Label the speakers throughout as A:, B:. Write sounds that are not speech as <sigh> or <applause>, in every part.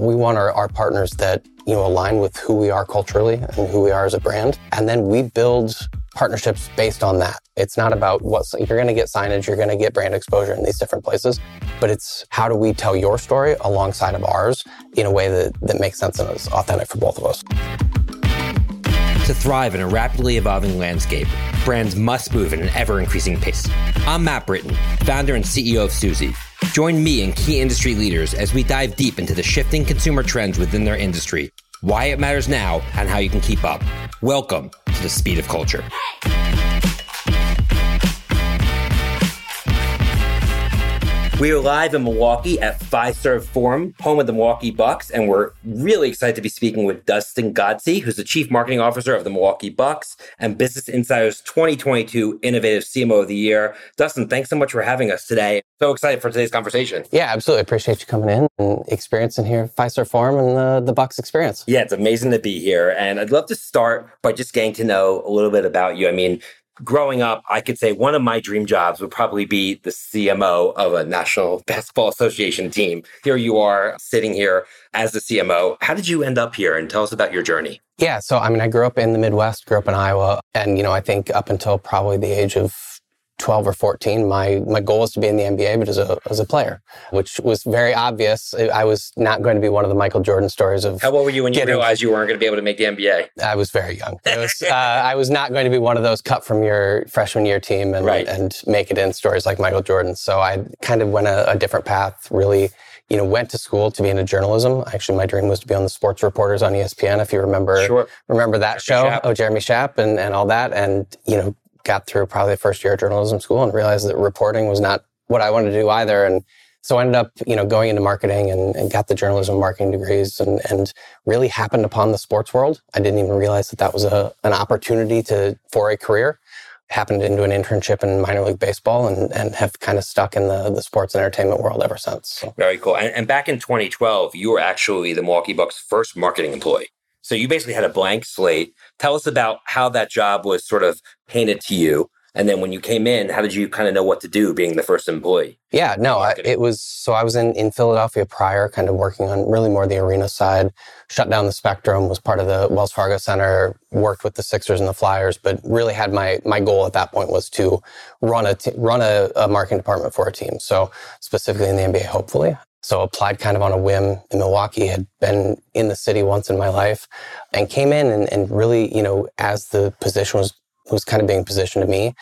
A: We want our, our partners that you know align with who we are culturally and who we are as a brand, and then we build partnerships based on that. It's not about what you're going to get signage, you're going to get brand exposure in these different places, but it's how do we tell your story alongside of ours in a way that, that makes sense and is authentic for both of us.
B: To thrive in a rapidly evolving landscape, brands must move at an ever increasing pace. I'm Matt Britton, founder and CEO of Suzy. Join me and key industry leaders as we dive deep into the shifting consumer trends within their industry, why it matters now, and how you can keep up. Welcome to the speed of culture. We are live in Milwaukee at Fiserv Forum, home of the Milwaukee Bucks, and we're really excited to be speaking with Dustin Godsey, who's the Chief Marketing Officer of the Milwaukee Bucks and Business Insider's 2022 Innovative CMO of the Year. Dustin, thanks so much for having us today. So excited for today's conversation.
A: Yeah, absolutely. Appreciate you coming in and experiencing here Fiserv Forum and the, the Bucks experience.
B: Yeah, it's amazing to be here. And I'd love to start by just getting to know a little bit about you. I mean, growing up, I could say one of my dream jobs would probably be the CMO of a National <laughs> Basketball Association team. Here you are sitting here as the CMO. How did you end up here? And tell us about your journey.
A: Yeah, so I mean, I grew up in the Midwest, grew up in Iowa, and you know, I think up until probably the age of 12 or 14, my, my goal was to be in the NBA, but as a, as a player, which was very obvious. I was not going to be one of the Michael Jordan stories of.
B: How old were you when you
A: getting,
B: realized you weren't going to be able to make the NBA?
A: I was very young. Was, <laughs> uh, I was not going to be one of those cut from your freshman year team and,
B: right.
A: and make it in stories like Michael Jordan. So I kind of went a, a different path, really you know, went to school to be into journalism. Actually, my dream was to be on the sports reporters on ESPN, if you remember,
B: sure.
A: remember that
B: Jeremy
A: show.
B: Schaap.
A: Oh, Jeremy Schaap and, and all that. And, you know, got through probably the first year of journalism school and realized that reporting was not what I wanted to do either. And so I ended up, you know, going into marketing and, and got the journalism marketing degrees and, and really happened upon the sports world. I didn't even realize that that was a, an opportunity to, for a career. Happened into an internship in minor league baseball and, and have kind of stuck in the, the sports and entertainment world ever since. So.
B: Very cool. And, and back in 2012, you were actually the Milwaukee Bucks' first marketing employee. So you basically had a blank slate. Tell us about how that job was sort of painted to you. And then when you came in, how did you kind of know what to do being the first employee?
A: Yeah, no, I, it was so I was in, in Philadelphia prior, kind of working on really more the arena side, shut down the Spectrum, was part of the Wells Fargo Center, worked with the Sixers and the Flyers, but really had my my goal at that point was to run a t- run a, a marketing department for a team. So specifically in the NBA, hopefully. So applied kind of on a whim in Milwaukee, had been in the city once in my life and came in and, and really, you know, as the position was, was kind of being positioned to me,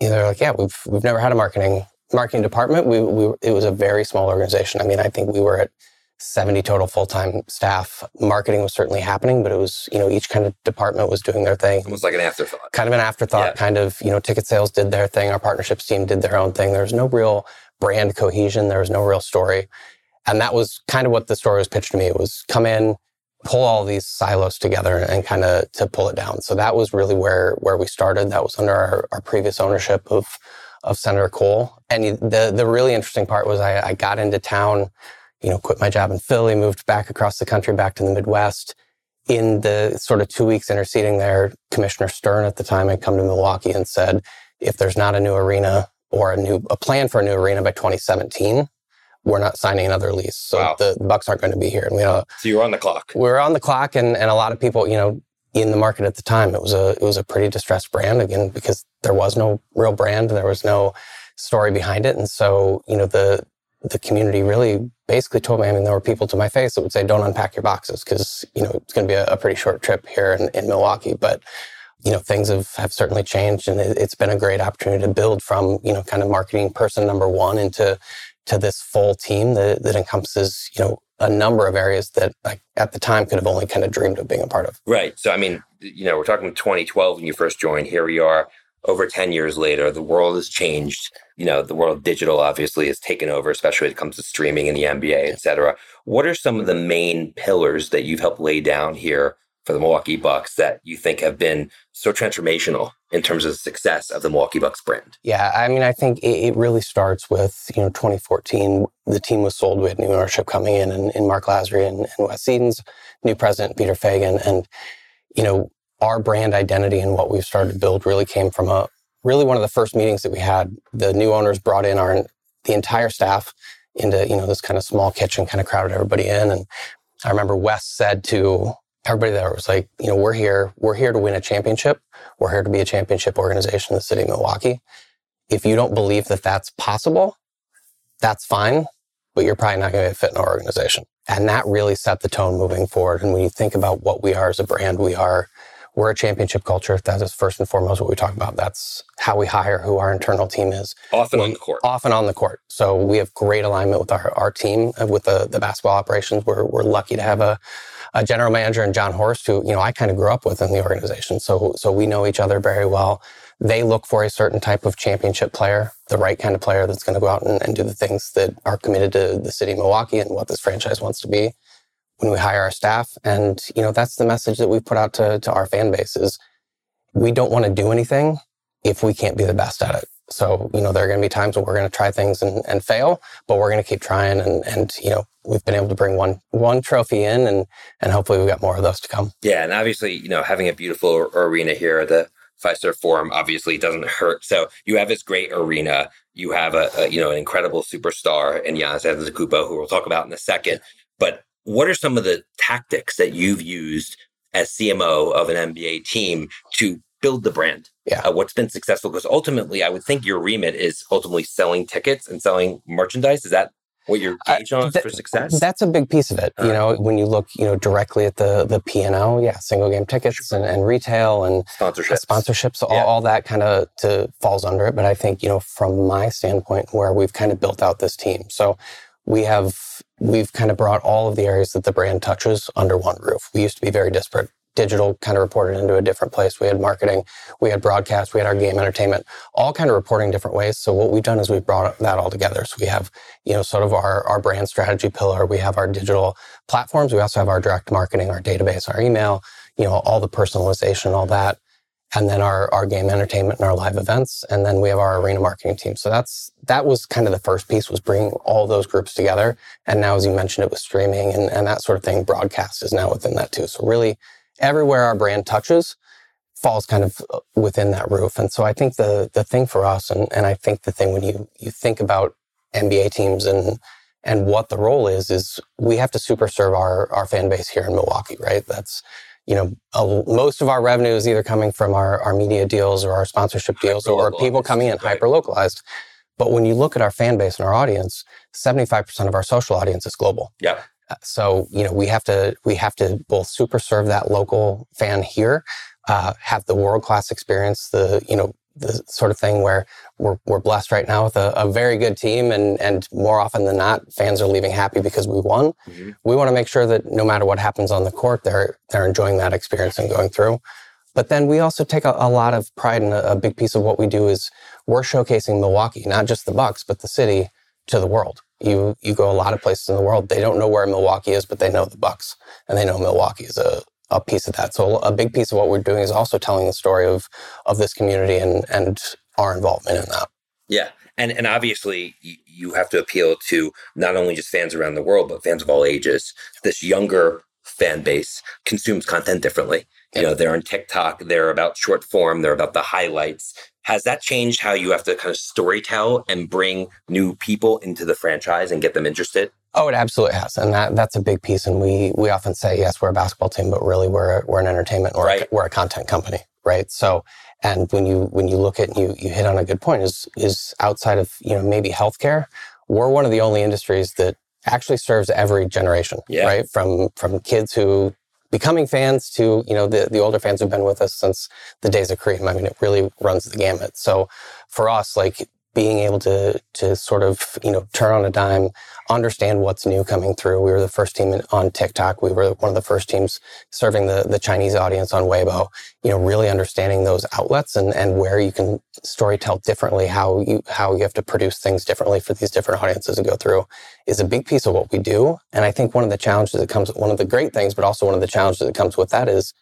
A: you know, they're like, yeah, we've, we've never had a marketing, marketing department. We, we, it was a very small organization. I mean, I think we were at 70 total full-time staff. Marketing was certainly happening, but it was, you know, each kind of department was doing their thing.
B: It was like an afterthought.
A: Kind of an afterthought,
B: Yeah.
A: kind of, you know, ticket sales did their thing. Our partnerships team did their own thing. There was no real brand cohesion. There was no real story. And that was kind of what the story was pitched to me. It was come in, pull all these silos together and kind of to pull it down. So that was really where, where we started. That was under our, our previous ownership of, of Senator Kohl. And the, the really interesting part was I, I got into town, you know, quit my job in Philly, moved back across the country, back to the Midwest. In the sort of two weeks interceding there, Commissioner Stern at the time had come to Milwaukee and said, if there's not a new arena or a new, a plan for a new arena by 2017, we're not signing another lease. So
B: Wow.
A: the Bucks aren't going to be here. And we, uh,
B: So you were on the clock.
A: we were on the clock and, and a lot of people, you know, in the market at the time, it was a, it was a pretty distressed brand again, because there was no real brand. There was no story behind it. And so, you know, the, the community really basically told me, I mean, there were people to my face that would say, don't unpack your boxes because, you know, it's going to be a, a, pretty short trip here in, in Milwaukee. But, you know, things have, have certainly changed and it, it's been a great opportunity to build from, you know, kind of marketing person number one into to this full team that, that encompasses, you know, a number of areas that like at the time could have only kind of dreamed of being a part of.
B: Right. So, I mean, you know, we're talking 2012 when you first joined. Here we are over 10 years later. The world has changed. You know, the world digital obviously has taken over, especially when it comes to streaming and the NBA, et cetera. What are some of the main pillars that you've helped lay down here for the Milwaukee Bucks that you think have been so transformational in terms of the success of the Milwaukee Bucks brand?
A: Yeah, I mean, I think it, it really starts with, you know, 2014, the team was sold. We had new ownership coming in and, and Marc Lasry and, and Wes Edens, new president, Peter Feigin. And, you know, our brand identity and what we've started to build really came from a really one of the first meetings that we had. The new owners brought in our the entire staff into, you know, this kind of small kitchen, kind of crowded everybody in. And I remember Wes said to everybody there was like, you know, we're here, we're here to win a championship. We're here to be a championship organization in the city of Milwaukee. If you don't believe that that's possible, that's fine, but you're probably not going to fit in our organization. And that really set the tone moving forward. And when you think about what we are as a brand, we are we're a championship culture. That is first and foremost what we talk about. That's how we hire who our internal team is.
B: Often on the court.
A: Often on the court. So we have great alignment with our, our team, uh, with the, the basketball operations. We're, we're lucky to have a, a general manager and Jon Horst, who, you know, I kind of grew up with in the organization. So, so we know each other very well. They look for a certain type of championship player, the right kind of player that's going to go out and, and do the things that are committed to the city of Milwaukee and what this franchise wants to be when we hire our staff. And, you know, that's the message that we put out to, to our fan base is we don't want to do anything if we can't be the best at it. So, you know, there are going to be times when we're going to try things and, and fail, but we're going to keep trying. And, and, you know, we've been able to bring one, one trophy in and, and hopefully we've got more of those to come.
B: Yeah. And obviously, you know, having a beautiful arena here at the Fiserv Forum obviously doesn't hurt. So you have this great arena. You have a, a you know, an incredible superstar in Giannis Antetokounmpo, who we'll talk about in a second. But what are some of the tactics that you've used as CMO of an NBA team to build the brand?
A: Yeah.
B: Uh, what's been successful? Because ultimately, I would think your remit is ultimately selling tickets and selling merchandise. Is that what you're gauge on uh, th- for success?
A: That's a big piece of it. Uh, you know, when you look, you know, directly at the the P and L, yeah, single game tickets and, and retail and
B: sponsorships,
A: sponsorships, all, yeah. all that kind of to falls under it. But I think you know, from my standpoint, where we've kind of built out this team, so we have we've kind of brought all of the areas that the brand touches under one roof. We used to be very disparate. Digital kind of reported into a different place. We had marketing, we had broadcast, we had our game entertainment, all kind of reporting different ways. So what we've done is we've brought that all together. So we have, you know, sort of our, our brand strategy pillar. We have our digital platforms. We also have our direct marketing, our database, our email, you know, all the personalization, all that and then our, our game entertainment and our live events. And then we have our arena marketing team. So that's, that was kind of the first piece was bringing all those groups together. And now, as you mentioned, it was streaming and, and that sort of thing. Broadcast is now within that too. So really everywhere our brand touches falls kind of uh, within that roof. And so I think the, the thing for us, and, and I think the thing when you, you think about NBA teams and, and what the role is, is we have to super serve our, our fan base here in Milwaukee, right? That's, you know, a, most of our revenue is either coming from our, our media deals or our sponsorship deals or people coming in right. hyper localized. But when you look at our fan base and our audience, 75% of our social audience is global.
B: Yeah.
A: Uh, so, you know, we have to, we have to both super serve that local fan here, uh, have the world class experience, the, you know, the sort of thing where we're, we're blessed right now with a, a, very good team and, and more often than not, fans are leaving happy because we won. Mm-hmm. We want to make sure that no matter what happens on the court, they're, they're enjoying that experience and going through. But then we also take a, a lot of pride in a, a big piece of what we do is we're showcasing Milwaukee, not just the Bucks, but the city to the world. You you go a lot of places in the world. They don't know where Milwaukee is, but they know the Bucks, and they know Milwaukee is a, a piece of that. So a big piece of what we're doing is also telling the story of of this community and and our involvement in that.
B: Yeah. And and obviously you have to appeal to not only just fans around the world, but fans of all ages. This younger fan base consumes content differently. You know, they're on TikTok, they're about short form, they're about the highlights. Has that changed how you have to kind of story tell and bring new people into the franchise and get them interested?
A: Oh, it absolutely has, and that that's a big piece. And we we often say, yes, we're a basketball team, but really we're we're an entertainment or right. we're a content company, right? So, and when you when you look at you you hit on a good point is is outside of you know maybe healthcare, we're one of the only industries that actually serves every generation,
B: Yeah.
A: right? From from kids who becoming fans to you know the the older fans who've been with us since the days of Kareem. I mean, it really runs the gamut. So for us, like being able to to sort of you know turn on a dime, understand what's new coming through. We were the first team on TikTok. We were one of the first teams serving the the Chinese audience on Weibo. You know, really understanding those outlets and and where you can story tell differently, how you how you have to produce things differently for these different audiences to go through is a big piece of what we do. And I think one of the challenges that comes, one of the great things, but also one of the challenges that comes with that is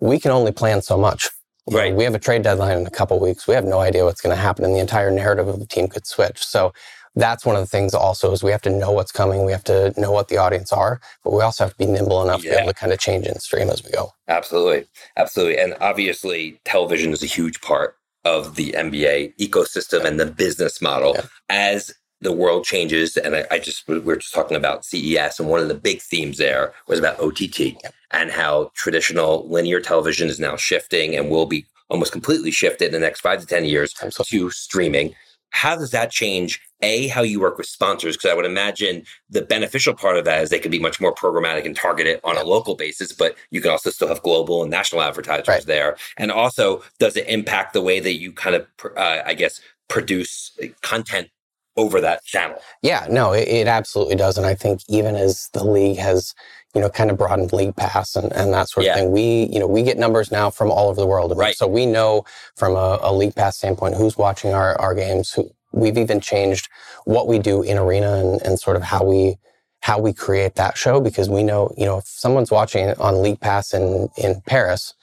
A: we can only plan so much. You know,
B: Right.
A: we have a trade deadline in a couple weeks. We have no idea what's going to happen, and the entire narrative of the team could switch. So that's one of the things. Also, is we have to know what's coming. We have to know what the audience are, but we also have to be nimble enough to be able to kind of change and stream as we go.
B: Absolutely. Absolutely. And obviously, television is a huge part of the NBA ecosystem and the business model
A: Yeah.
B: as the world changes. And I, I just, we were just talking about CES, and one of the big themes there was about OTT and how traditional linear television is now shifting and will be almost completely shifted in the next five to 10 years to streaming. How does that change a how you work with sponsors? Because I would imagine the beneficial part of that is they can be much more programmatic and targeted on a local basis, but you can also still have global and national advertisers
A: Right.
B: there. And also, does it impact the way that you kind of, uh, I guess, produce content over that channel?
A: Yeah, no, it, it absolutely does. And I think even as the league has, you know, kind of broadened league pass and, and that sort
B: Yeah.
A: of thing, we, you know, we get numbers now from all over the world.
B: Right.
A: So we know from a, a league pass standpoint who's watching our, our games. Who, we've even changed what we do in arena and, and sort of how we how we create that show because we know, you know, if someone's watching on League Pass in in Paris,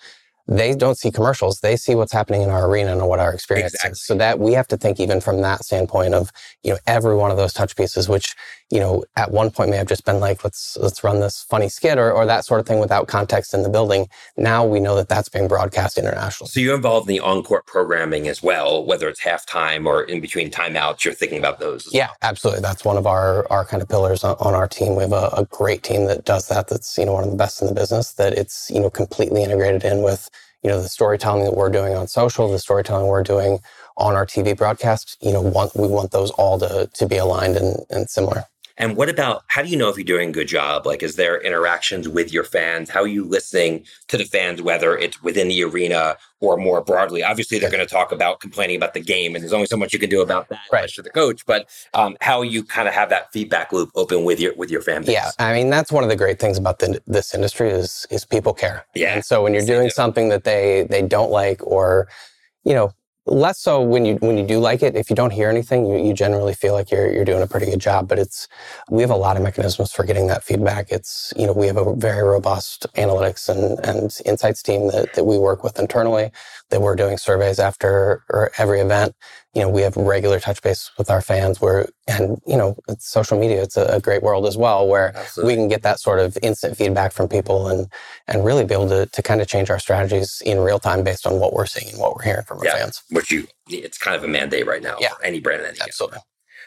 A: they don't see commercials. They see what's happening in our arena and what our experience
B: Exactly.
A: is. So that we have to think even from that standpoint of, you know, every one of those touch pieces, which, you know, at one point may have just been like, let's, let's run this funny skit or, or that sort of thing without context in the building. Now we know that that's being broadcast internationally.
B: So you're involved in the on-court programming as well, whether it's halftime or in between timeouts. You're thinking about those. as
A: Yeah, absolutely. That's one of our, our kind of pillars on, on our team. We have a, a great team that does that. That's, you know, one of the best in the business that it's, you know, completely integrated in with, you know, the storytelling that we're doing on social, the storytelling we're doing on our TV broadcast. You know, want, we want those all to, to be aligned and, and similar.
B: And what about how do you know if you're doing a good job? Like, is there interactions with your fans? How are you listening to the fans, whether it's within the arena or more broadly? Obviously, they're going to talk about complaining about the game, and there's only so much you can do about that,
A: Right.
B: you're the coach. But um, how you kind of have that feedback loop open with your with your fan base?
A: Yeah, I mean that's one of the great things about the, this industry is is people care.
B: Yeah.
A: And so when you're doing
B: do.
A: something that they they don't like, or you know, less so when you when you do like it, if you don't hear anything, you, you generally feel like you're you're doing a pretty good job. But it's we have a lot of mechanisms for getting that feedback. It's you know we have a very robust analytics and and insights team that that we work with internally. That we're doing surveys after every event. You know we have regular touch base with our fans. Where and you know it's social media. It's a, a great world as well where
B: Absolutely.
A: we can get that sort of instant feedback from people and and really be able to to kind of change our strategies in real time based on what we're seeing and what we're hearing from our
B: Yeah.
A: fans.
B: Which you, it's kind of a mandate right now.
A: Yeah.
B: for any brand, any game.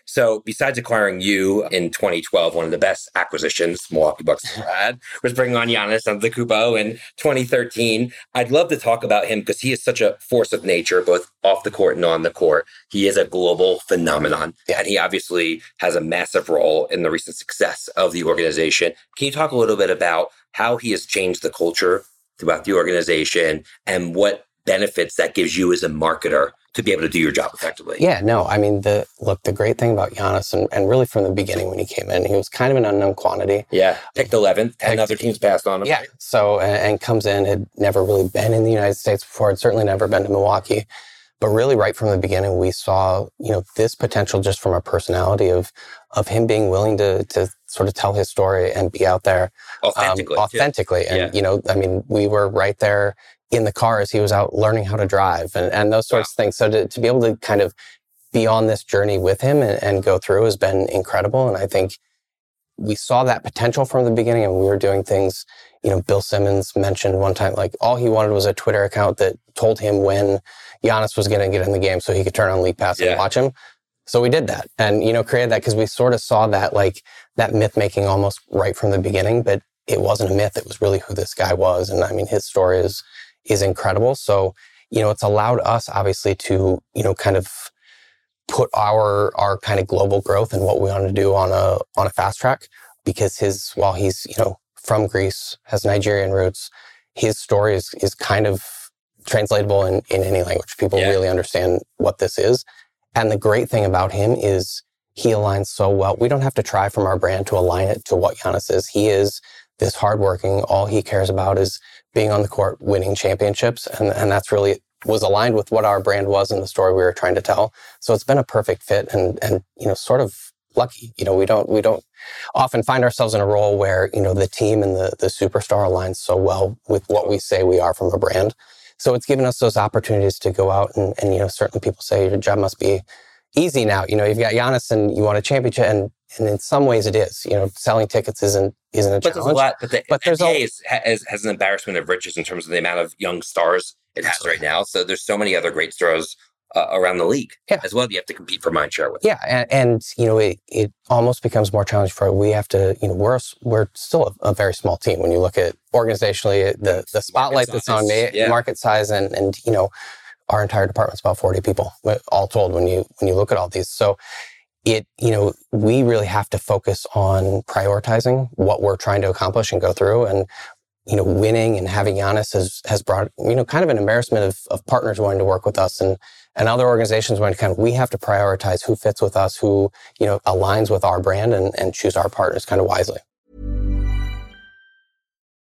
B: So, besides acquiring you in 2012, one of the best acquisitions Milwaukee Bucks had was bringing on Giannis Antetokounmpo in 2013. I'd love to talk about him because he is such a force of nature, both off the court and on the court. He is a global phenomenon, and he obviously has a massive role in the recent success of the organization. Can you talk a little bit about how he has changed the culture throughout the organization and what benefits that gives you as a marketer to be able to do your job effectively?
A: Yeah, no, I mean the look, the great thing about Giannis and, and really from the beginning when he came in, he was kind of an unknown quantity.
B: Yeah, picked 11th. and
A: Picked-
B: other teams passed on him.
A: Yeah. So and, and comes in, had never really been in the United States before, had certainly never been to Milwaukee. But really right from the beginning we saw, you know, this potential just from a personality of of him being willing to to sort of tell his story and be out there um,
B: authentically. too.
A: authentically. And
B: Yeah.
A: you know, I mean, we were right there in the car as he was out learning how to drive and, and those sorts of things. So to, to be able to kind of be on this journey with him and, and go through has been incredible. And I think we saw that potential from the beginning and we were doing things, you know, Bill Simmons mentioned one time, like all he wanted was a Twitter account that told him when Giannis was going to get in the game so he could turn on League Pass
B: Yeah.
A: and watch him. So we did that and, you know, created that because we sort of saw that like that myth making almost right from the beginning, but it wasn't a myth. It was really who this guy was. And I mean, his story is, is incredible. So, you know, it's allowed us obviously to, you know, kind of put our our kind of global growth and what we want to do on a on a fast track because his while he's you know from Greece has Nigerian roots, his story is is kind of translatable in, in any language. People
B: Yeah.
A: really understand what this is. And the great thing about him is he aligns so well. We don't have to try from our brand to align it to what Giannis is. He is this hardworking. All he cares about is being on the court, winning championships. And, and that's really was aligned with what our brand was and the story we were trying to tell. So it's been a perfect fit and, and, you know, sort of lucky. You know, we don't, we don't often find ourselves in a role where, you know, the team and the, the superstar aligns so well with what we say we are from a brand. So it's given us those opportunities to go out and, and, you know, certainly people say your job must be easy now. You know, you've got Giannis and you want a championship and, and in some ways it is, you know, selling tickets isn't, isn't a challenge.
B: But there's a lot. But the
A: But there's
B: NBA is, has, has an embarrassment of riches in terms of the amount of young stars it has right now. So there's so many other great stars uh, around the league
A: Yeah.
B: as well. You have to compete for mind share with.
A: Yeah, and, and you know, it, it almost becomes more challenging for we have to, you know, we're a we're still a, a very small team when you look at organizationally the the spotlight that's on me,
B: yeah.
A: market size, and and you know, our entire department's about forty people, all told. When you when you look at all these, so it you know we really have to focus on prioritizing what we're trying to accomplish and go through and. You know, winning and having Giannis has has brought you know kind of an embarrassment of, of partners wanting to work with us and and other organizations wanting to kind of we have to prioritize who fits with us, who you know aligns with our brand, and and choose our partners kind of wisely.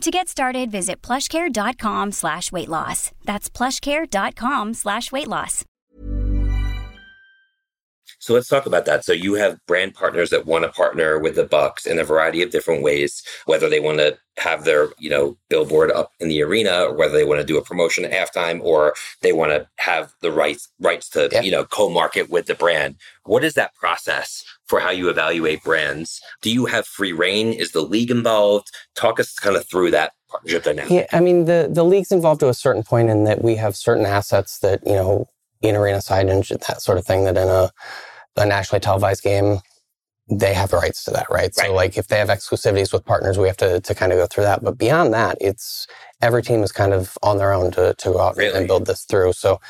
C: To get started, visit plushcare.com slash weight loss. That's plushcare.com slash weight loss.
B: So let's talk about that. So you have brand partners that want to partner with the Bucks in a variety of different ways, whether they want to have their, you know, billboard up in the arena, or whether they want to do a promotion at halftime, or they want to have the rights rights to,
A: Yeah.
B: you know, co-market with the brand. What is that process for how you evaluate brands? Do you have free reign? Is the league involved? Talk us kind of through that partnership dynamic.
A: Yeah, I mean the the league's involved to a certain point in that we have certain assets that you know in arena signage and that sort of thing that in a a nationally televised game they have the rights to that, right?
B: Right.
A: So like if they have exclusivities with partners, we have to to kind of go through that. But beyond that, it's every team is kind of on their own to to go out
B: Really?
A: and build this through. So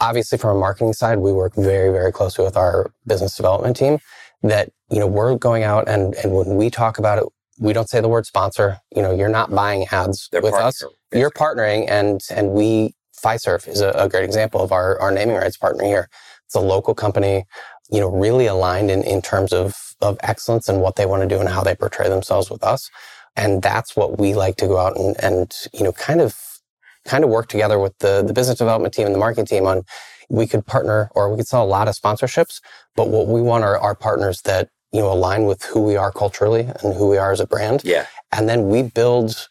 A: obviously from a marketing side, we work very very closely with our business development team. That you know we're going out and and when we talk about it, we don't say the word sponsor. You know, you're not buying ads
B: Their
A: with
B: partner,
A: us. You're partnering, and and we Fiserv is a, a great example of our our naming rights partner here. It's a local company, you know, really aligned in in terms of of excellence and what they want to do and how they portray themselves with us. And that's what we like to go out and and you know kind of kind of work together with the the business development team and the marketing team on. We could partner or we could sell a lot of sponsorships, but what we want are, are partners that you know align with who we are culturally and who we are as a brand
B: Yeah.
A: and then we build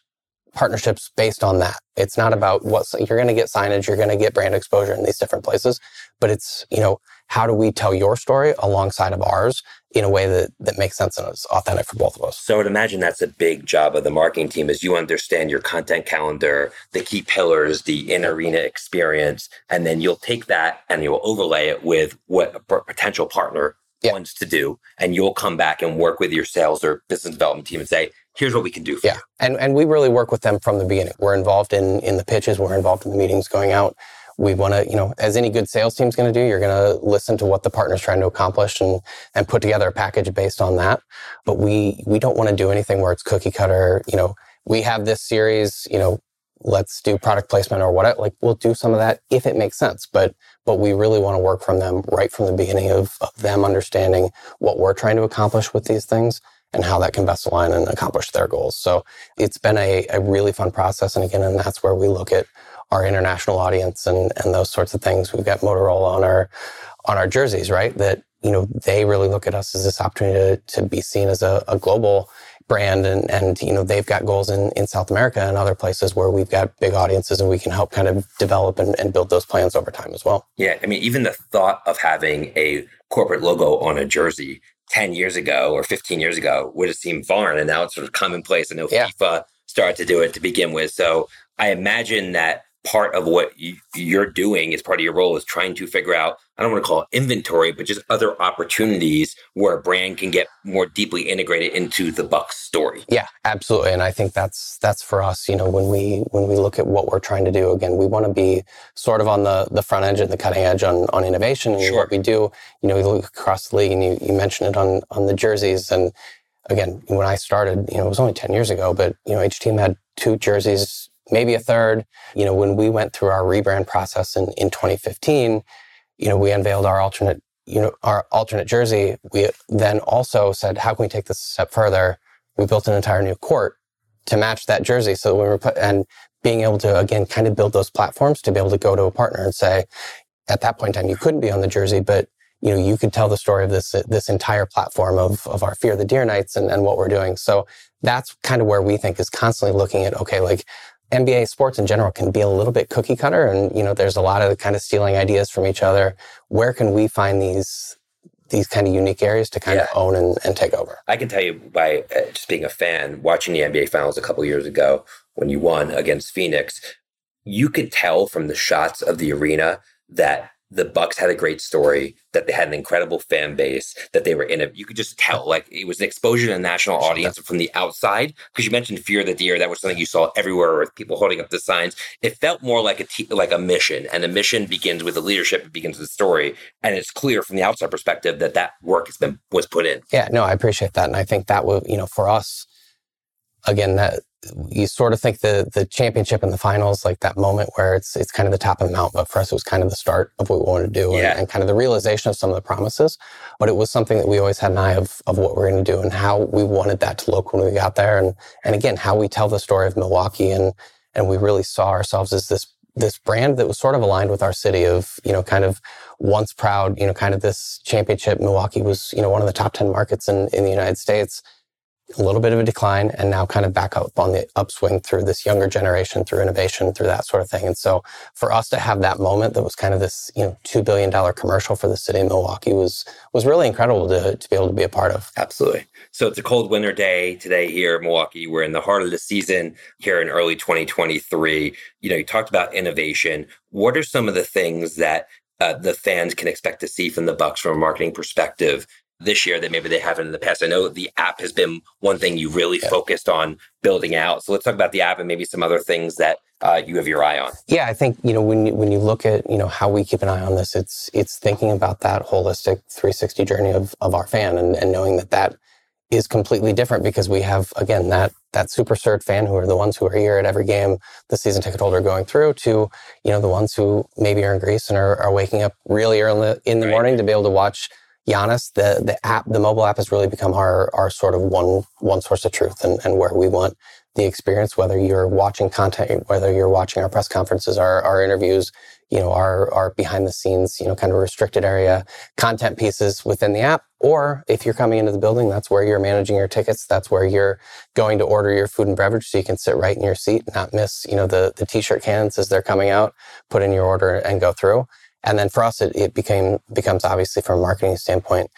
A: partnerships based on that. It's not about what you're going to get signage, you're going to get brand exposure in these different places, but it's, you know, how do we tell your story alongside of ours in a way that, that makes sense and is authentic for both of us?
B: So I would imagine that's a big job of the marketing team is you understand your content calendar, the key pillars, the in arena experience, and then you'll take that and you'll overlay it with what a potential partner
A: Yeah.
B: wants to do, and you'll come back and work with your sales or business development team and say, "Here's what we can do for
A: Yeah.
B: you."
A: And, and we really work with them from the beginning. We're involved in, in the pitches. We're involved in the meetings going out. We want to, you know, as any good sales team's going to do, you're going to listen to what the partner's trying to accomplish and, and put together a package based on that. But we, we don't want to do anything where it's cookie cutter. You know, we have this series, you know, let's do product placement or whatever. Like we'll do some of that if it makes sense. But, but we really want to work from them right from the beginning of, of them understanding what we're trying to accomplish with these things and how that can best align and accomplish their goals. So it's been a, a really fun process. And again, and that's where we look at our international audience and, and those sorts of things. We've got Motorola on our, on our jerseys, right? That, you know, they really look at us as this opportunity to, to be seen as a, a global brand and, and, you know, they've got goals in, in South America and other places where we've got big audiences and we can help kind of develop and, and build those plans over time as well.
B: Yeah. I mean, even the thought of having a corporate logo on a jersey 10 years ago or 15 years ago would have seemed foreign. And now it's sort of commonplace. I know yeah. FIFA started to do it to begin with. So I imagine that part of what you, are doing as part of your role is trying to figure out i don't want to call it inventory but just other opportunities where a brand can get more deeply integrated into the bucks story
A: yeah absolutely and i think that's that's for us you know when we when we look at what we're trying to do again we want to be sort of on the the front edge and the cutting edge on on innovation and sure. what we do you know we look across the league and you, you mentioned it on on the jerseys and again when i started you know it was only 10 years ago but you know each team had two jerseys maybe a third. You know, when we went through our rebrand process in, in 2015, you know, we unveiled our alternate, you know, our alternate jersey. We then also said, how can we take this a step further? We built an entire new court to match that jersey. So we were put, and being able to again kind of build those platforms to be able to go to a partner and say, at that point in time, you couldn't be on the jersey, but you know, you could tell the story of this this entire platform of of our Fear the Deer Nights and, and what we're doing. So that's kind of where we think is constantly looking at okay, like NBA sports in general can be a little bit cookie cutter and you know there's a lot of kind of stealing ideas from each other. Where can we find these these kind of unique areas to kind yeah. of own and, and, take over?
B: I can tell you by uh, just being a fan, watching the NBA finals a couple years ago when you won against Phoenix, you could tell from the shots of the arena that the Bucks had a great story, that they had an incredible fan base, that they were in it. You could just tell, like it was an exposure to a national audience from the outside. Because you mentioned Fear the Deer, that was something you saw everywhere with people holding up the signs. It felt more like a t- like a mission, and a mission begins with the leadership. It begins with the story, and it's clear from the outside perspective that that work has been was put in.
A: Yeah, no, I appreciate that, and I think that will, you know, for us, again, that you sort of think the the championship and the finals, like that moment where it's it's kind of the top of the mountain. But for us, it was kind of the start of what we wanted to do yeah. and, and, kind of the realization of some of the promises. But it was something that we always had an eye of of what we're going to do and how we wanted that to look when we got there. And and again, how we tell the story of Milwaukee and and we really saw ourselves as this this brand that was sort of aligned with our city of, you know, kind of once proud, you know, kind of this championship. Milwaukee was, you know, one of the top 10 markets in, in the United States a little bit of a decline and now kind of back up on the upswing through this younger generation, through innovation, through that sort of thing. And so for us to have that moment that was kind of this, you know, $2 billion commercial for the city of Milwaukee was, was really incredible to, to be able to be a part of.
B: Absolutely. So it's a cold winter day today here in Milwaukee. We're in the heart of the season here in early 2023. You know, you talked about innovation. What are some of the things that uh, the fans can expect to see from the Bucks from a marketing perspective this year that maybe they haven't in the past? I know the app has been one thing you really yeah. focused on building out. So let's talk about the app and maybe some other things that uh, you have your eye on.
A: Yeah, I think you know when you, when you look at you know how we keep an eye on this, it's it's thinking about that holistic 360 journey of of our fan and, and knowing that that is completely different because we have again that that super cert fan who are the ones who are here at every game the season ticket holder going through to you know the ones who maybe are in Greece and are, are waking up really early in the right. morning to be able to watch Giannis, the the app, the mobile app has really become our our sort of one one source of truth and, and where we want the experience, whether you're watching content, whether you're watching our press conferences, our, our interviews, you know, our, our behind the scenes, you know, kind of restricted area content pieces within the app. Or if you're coming into the building, that's where you're managing your tickets. That's where you're going to order your food and beverage so you can sit right in your seat not miss, you know, the, the t-shirt cans as they're coming out, put in your order and go through. And then for us, it, it became, becomes obviously from a marketing standpoint,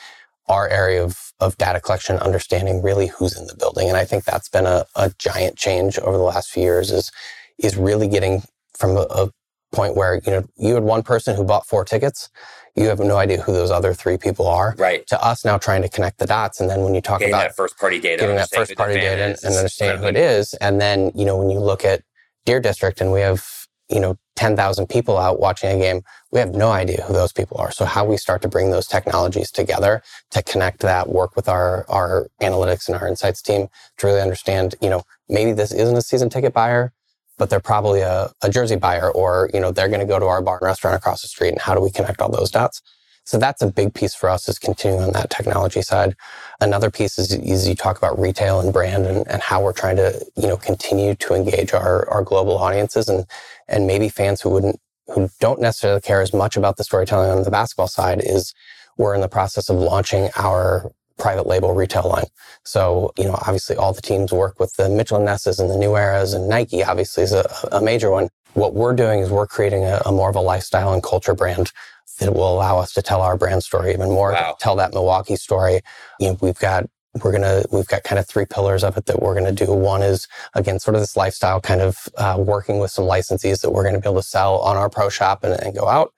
A: our area of, of data collection, understanding really who's in the building. And I think that's been a, a giant change over the last few years is, is really getting from a, a point where, you know, you had one person who bought four tickets. You have no idea who those other three people are.
B: Right.
A: To us now trying to connect the dots. And then when you talk
B: getting
A: about
B: first party data,
A: getting that first party data and, and understanding who it is. And then, you know, when you look at Deer District and we have you know, 10,000 people out watching a game, we have no idea who those people are. So how we start to bring those technologies together to connect that, work with our, our analytics and our insights team to really understand, you know, maybe this isn't a season ticket buyer, but they're probably a, a jersey buyer or, you know, they're going to go to our bar and restaurant across the street. And how do we connect all those dots? So that's a big piece for us is continuing on that technology side. Another piece is, is you talk about retail and brand and, and how we're trying to, you know, continue to engage our, our global audiences and, and maybe fans who wouldn't, who don't necessarily care as much about the storytelling on the basketball side is we're in the process of launching our private label retail line. So, you know, obviously all the teams work with the Mitchell and Nesses and the New Eras and Nike obviously is a, a major one. What we're doing is we're creating a, a more of a lifestyle and culture brand that will allow us to tell our brand story even more, wow. tell that Milwaukee story. You know, we've got we're gonna we've got kind of three pillars of it that we're gonna do. One is again sort of this lifestyle kind of uh, working with some licensees that we're gonna be able to sell on our pro shop and, and go out,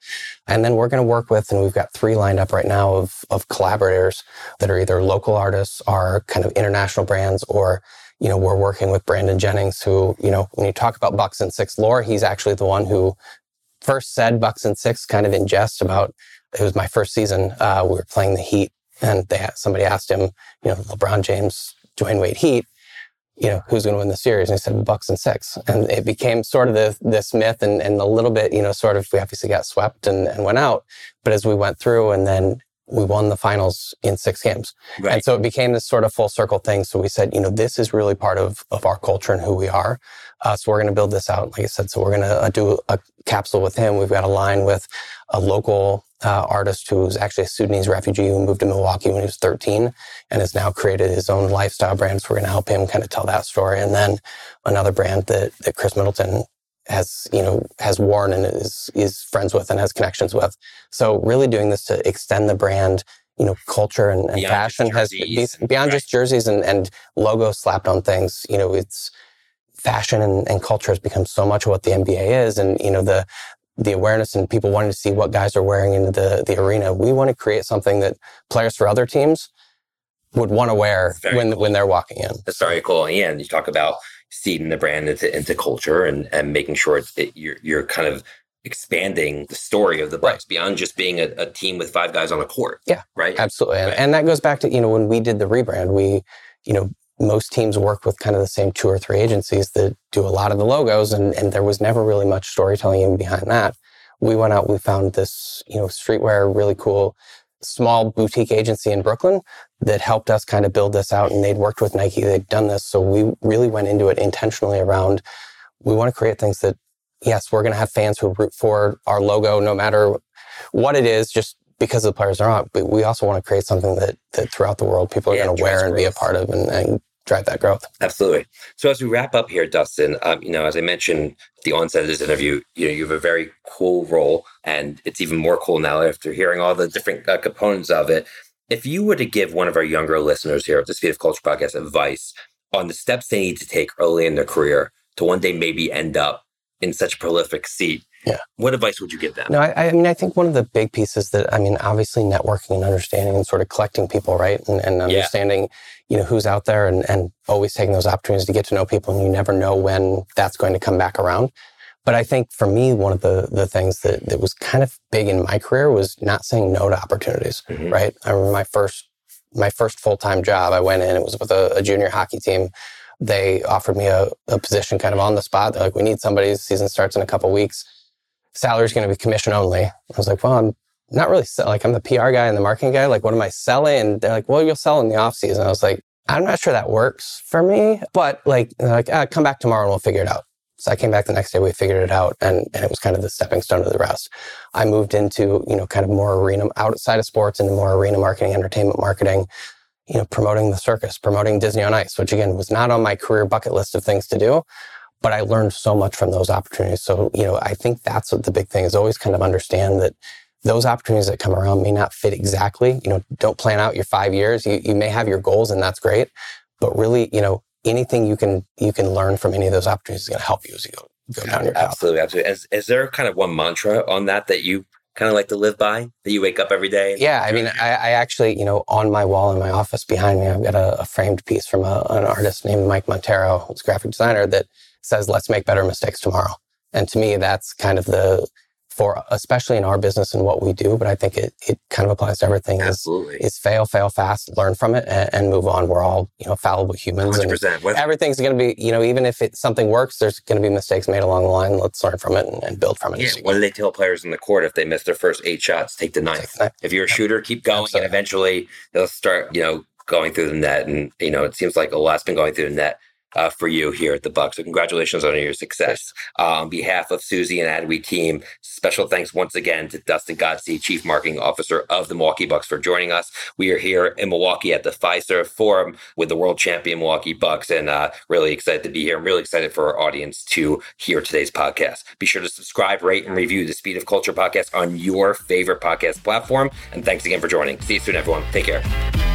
A: and then we're gonna work with and we've got three lined up right now of of collaborators that are either local artists, or kind of international brands, or you know we're working with Brandon Jennings, who you know when you talk about Bucks and Six lore, he's actually the one who first said Bucks and Six kind of in jest about it was my first season. Uh, we were playing the Heat, and they had, somebody asked him, you know, LeBron James, Dwyane Wade Heat, you know, who's going to win the series? And he said Bucks and Six, and it became sort of the, this myth, and, and a little bit, you know, sort of we obviously got swept and, and went out, but as we went through, and then we won the finals in six games. Right. And so it became this sort of full circle thing. So we said, you know, this is really part of, of our culture and who we are. Uh, so we're going to build this out. Like I said, so we're going to uh, do a capsule with him. We've got a line with a local uh, artist who's actually a Sudanese refugee who moved to Milwaukee when he was 13 and has now created his own lifestyle brand. So we're going to help him kind of tell that story. And then another brand that, that Khris Middleton has, you know, has worn and is, is friends with and has connections with. So really doing this to extend the brand you know, culture and, and fashion has beyond right. just jerseys and, and logos slapped on things. You know, it's fashion and, and culture has become so much of what the NBA is. And, you know, the, the awareness and people wanting to see what guys are wearing into the, the arena. We want to create something that players for other teams would want to wear when, cool. when they're walking in.
B: That's very cool. And yeah, and you talk about seeding the brand into, into culture and, and making sure it's, it, you're, you're kind of expanding the story of the Bucks right. beyond just being a, a, team with five guys on a court.
A: Yeah.
B: Right.
A: Absolutely. Right. And, and that goes back to, you know, when we did the rebrand, we, you know, most teams work with kind of the same two or three agencies that do a lot of the logos and, and there was never really much storytelling behind that. We went out, we found this, you know, streetwear, really cool, small boutique agency in Brooklyn that helped us kind of build this out and they'd worked with Nike, they'd done this. So we really went into it intentionally around, we want to create things that, yes, we're going to have fans who root for our logo no matter what it is, just because the players are on. But we also want to create something that, that throughout the world people are yeah, going to wear and be a part of and, and drive that growth.
B: Absolutely. So as we wrap up here, Dustin, um, you know, as I mentioned at the onset of this interview, you know, you have a very cool role, and it's even more cool now after hearing all the different uh, components of it. If you were to give one of our younger listeners here of the Speed of Culture podcast advice on the steps they need to take early in their career to one day maybe end up in such a prolific seat
A: yeah.
B: What advice would you give them?
A: No, I, I, mean, I think one of the big pieces that, I mean, obviously networking and understanding and sort of collecting people, right? And, and understanding, yeah. you know, who's out there and, and always taking those opportunities to get to know people. And you never know when that's going to come back around. But I think for me, one of the, the things that, that was kind of big in my career was not saying no to opportunities, mm-hmm. right? I remember my first, my first full-time job, I went in, it was with a, a junior hockey team they offered me a, a, position kind of on the spot. They're like, we need somebody. The season starts in a couple weeks salary is going to be commission only. I was like, well, I'm not really sell- like I'm the PR guy and the marketing guy. Like, what am I selling? And they're like, well, you'll sell in the off season. I was like, I'm not sure that works for me, but like, like ah, come back tomorrow and we'll figure it out. So I came back the next day, we figured it out, and, and it was kind of the stepping stone to the rest. I moved into, you know, kind of more arena outside of sports into more arena marketing, entertainment marketing, you know, promoting the circus, promoting Disney on Ice, which again was not on my career bucket list of things to do but I learned so much from those opportunities. So, you know, I think that's what the big thing is always kind of understand that those opportunities that come around may not fit exactly. You know, don't plan out your five years. You, you may have your goals and that's great, but really, you know, anything you can, you can learn from any of those opportunities is going to help you as you go, go down your path.
B: Absolutely. Absolutely. Is, is there kind of one mantra on that that you kind of like to live by that you wake up every day?
A: Yeah. I mean, I, I, actually, you know, on my wall in my office behind me, I've got a, a framed piece from a, an artist named Mike Monteiro, who's a graphic designer that says, let's make better mistakes tomorrow. And to me, that's kind of the for especially in our business and what we do, but I think it, it kind of applies to everything.
B: Absolutely.
A: Is, is fail, fail fast, learn from it, and, and, move on. We're all you know fallible humans.
B: 100%.
A: And everything's going to be you know even if it, something works, there's going to be mistakes made along the line. Let's learn from it and, and build from it.
B: Yeah. What do they tell players in the court if they miss their first eight shots? Take the ninth. Take. If you're a shooter, keep going, Absolutely. and eventually they'll start you know going through the net. And you know it seems like a lot's been going through the net uh, for you here at the Buck. So congratulations on your success. Uh, on behalf of Suzy and Adweek team, special thanks once again to Dustin Godsey, Chief Marketing Officer of the Milwaukee Bucks, for joining us. We are here in Milwaukee at the Fiserv Forum with the world champion Milwaukee Bucks, and uh, really excited to be here. I'm really excited for our audience to hear today's podcast. Be sure to subscribe, rate, and review the Speed of Culture podcast on your favorite podcast platform. And thanks again for joining. See you soon, everyone. Take care.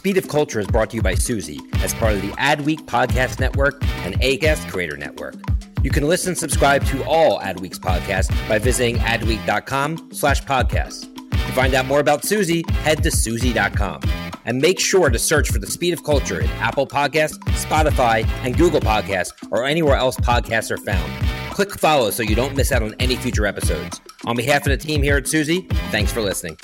B: Speed of Culture is brought to you by Suzy as part of the Adweek Podcast Network and Acast Creator Network. You can listen and subscribe to all Adweek's podcasts by visiting adweek.com slash podcasts. To find out more about Suzy, head to Suzy.com. And make sure to search for the Speed of Culture in Apple Podcasts, Spotify, and Google Podcasts, or anywhere else podcasts are found. Click follow so you don't miss out on any future episodes. On behalf of the team here at Suzy, thanks for listening.